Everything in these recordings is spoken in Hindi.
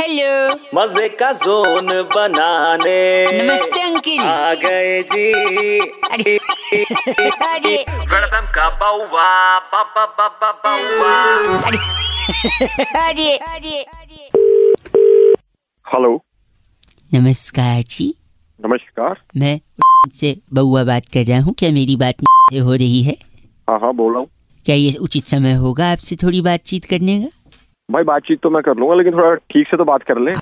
हेलो मज़े का जोन बनाने। नमस्ते अंकिल। आ गए जी। अरे अरे। वेलकम का बाउवा बाबा बाबा बाउवा। अरे अरे अरे। हेलो। नमस्कार जी। नमस्कार। मैं से बउआ बात कर रहा हूँ। क्या मेरी बात हो रही है? हाँ हाँ बोल रहा हूँ। क्या ये उचित समय होगा आपसे थोड़ी बातचीत करने का? भाई बातचीत तो मैं कर लूँगा लेकिन थोड़ा ठीक से तो बात कर ले।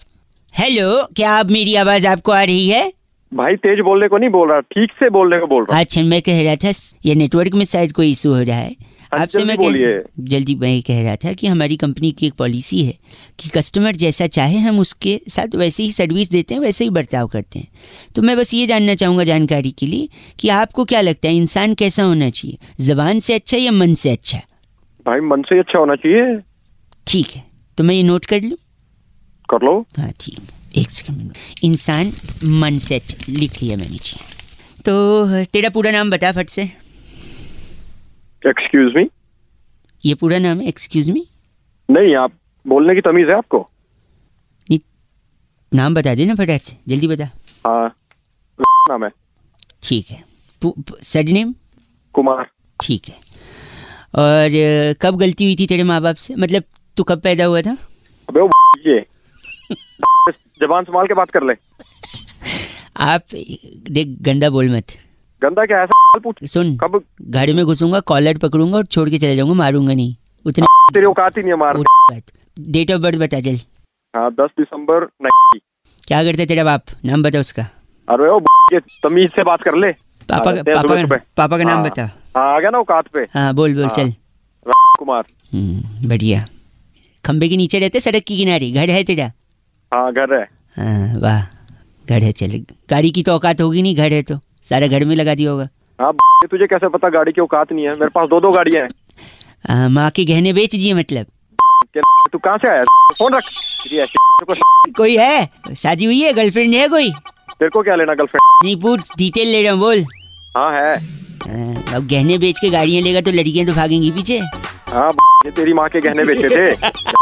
हेलो क्या आप मेरी आवाज़ आपको आ रही है? भाई तेज बोलने को नहीं बोल रहा ठीक से बोलने को बोल रहा। अच्छा मैं कह रहा था ये नेटवर्क में शायद कोई इशू हो रहा है। हाँ, आपसे मैं कह-। जल्दी मैं कह रहा था कि हमारी कंपनी की एक पॉलिसी है कि कस्टमर जैसा चाहे हम उसके साथ वैसे ही सर्विस देते हैं वैसे ही बर्ताव करते हैं। तो मैं बस ये जानना चाहूँगा जानकारी के लिए कि आपको क्या लगता है इंसान कैसा होना चाहिए? जबान से अच्छा या मन से अच्छा? भाई मन से अच्छा होना चाहिए। ठीक है तो मैं ये नोट कर लूँ? कर लो। हाँ ठीक एक सेकंड इंसान मन से अच्छा लिख लिया मैंने जी तो तेरा पूरा नाम बता फट से। एक्सक्यूज मी ये पूरा नाम है एक्सक्यूज मी नहीं आप बोलने की तमीज है आपको? नाम बता देना फटाक से जल्दी बता। हाँ नाम है। ठीक है सर नेम कुमार। ठीक है और कब गलती हुई थी तेरे माँ बाप से? मतलब तू कब पैदा हुआ था? अबे वो ये। जबान संभाल के बात कर ले। आप देख गंदा बोल मत। गंदा क्या ऐसा पूछ। सुन कब? घर में घुसूँगा कॉलर पकड़ूँगा और छोड़ के चले जाऊँगा मारूँगा नहीं। उतने तेरी औकात ही नहीं है मार। डेट ऑफ़ बर्थ बता चल। हाँ दस दिसंबर क्या करते तेरा बाप? नाम बता उसका। अरे वो तमीज से बात कर ले। पापा का पापा का पापा का नाम हाँ। बता। हाँ आ गया ना औकात पे। हाँ बोल बोल हाँ। चल। कुमार हम्म, बढ़िया। खंबे के नीचे रहते सड़क की किनारे घर है तेरा? हाँ घर है। हाँ वाह घर है चल गाड़ी की तो औकात होगी नहीं घर है तो सारा घर में लगा दिया होगा। हाँ तुझे कैसे पता गाड़ी की औकात नहीं है मेरे पास दो दो गाड़ियाँ हैं। माँ के गहने बेच दिए मतलब। तू कहाँ से आया? फ़ोन रख। कोई है? शादी हुई है? गर्लफ्रेंड है कोई? तेरे को क्या लेना गर्लफ्रेंड नहीं पूछ डिटेल ले रहा हूँ बोल। हाँ है। अब गहने बेच के गाड़ियाँ लेगा तो लड़कियाँ तो भागेंगी पीछे। हाँ ये तेरी माँ के गहने बेचे थे।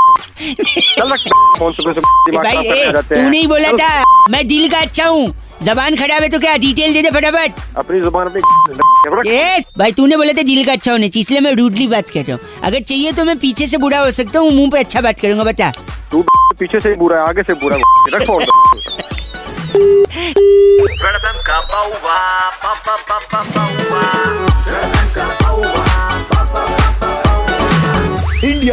फ़ोन सुबह से दिमाग भाई तू नहीं बोला था मैं दिल का अच्छा हूँ। जबान खराब है तो क्या डिटेल दे दे फटाफट। अपनी ज़ुबान अपनी ए भाई तूने बोला था दिल का अच्छा होने चाहिए इसलिए मैं रूडली बात कर रहा हूँ। अगर चाहिए तो मैं पीछे से बुरा हो सकता हूँ मुँह पे अच्छा बात करूँगा बता। तू पीछे से बुरा है आगे से बुरा। रख फ़ोन का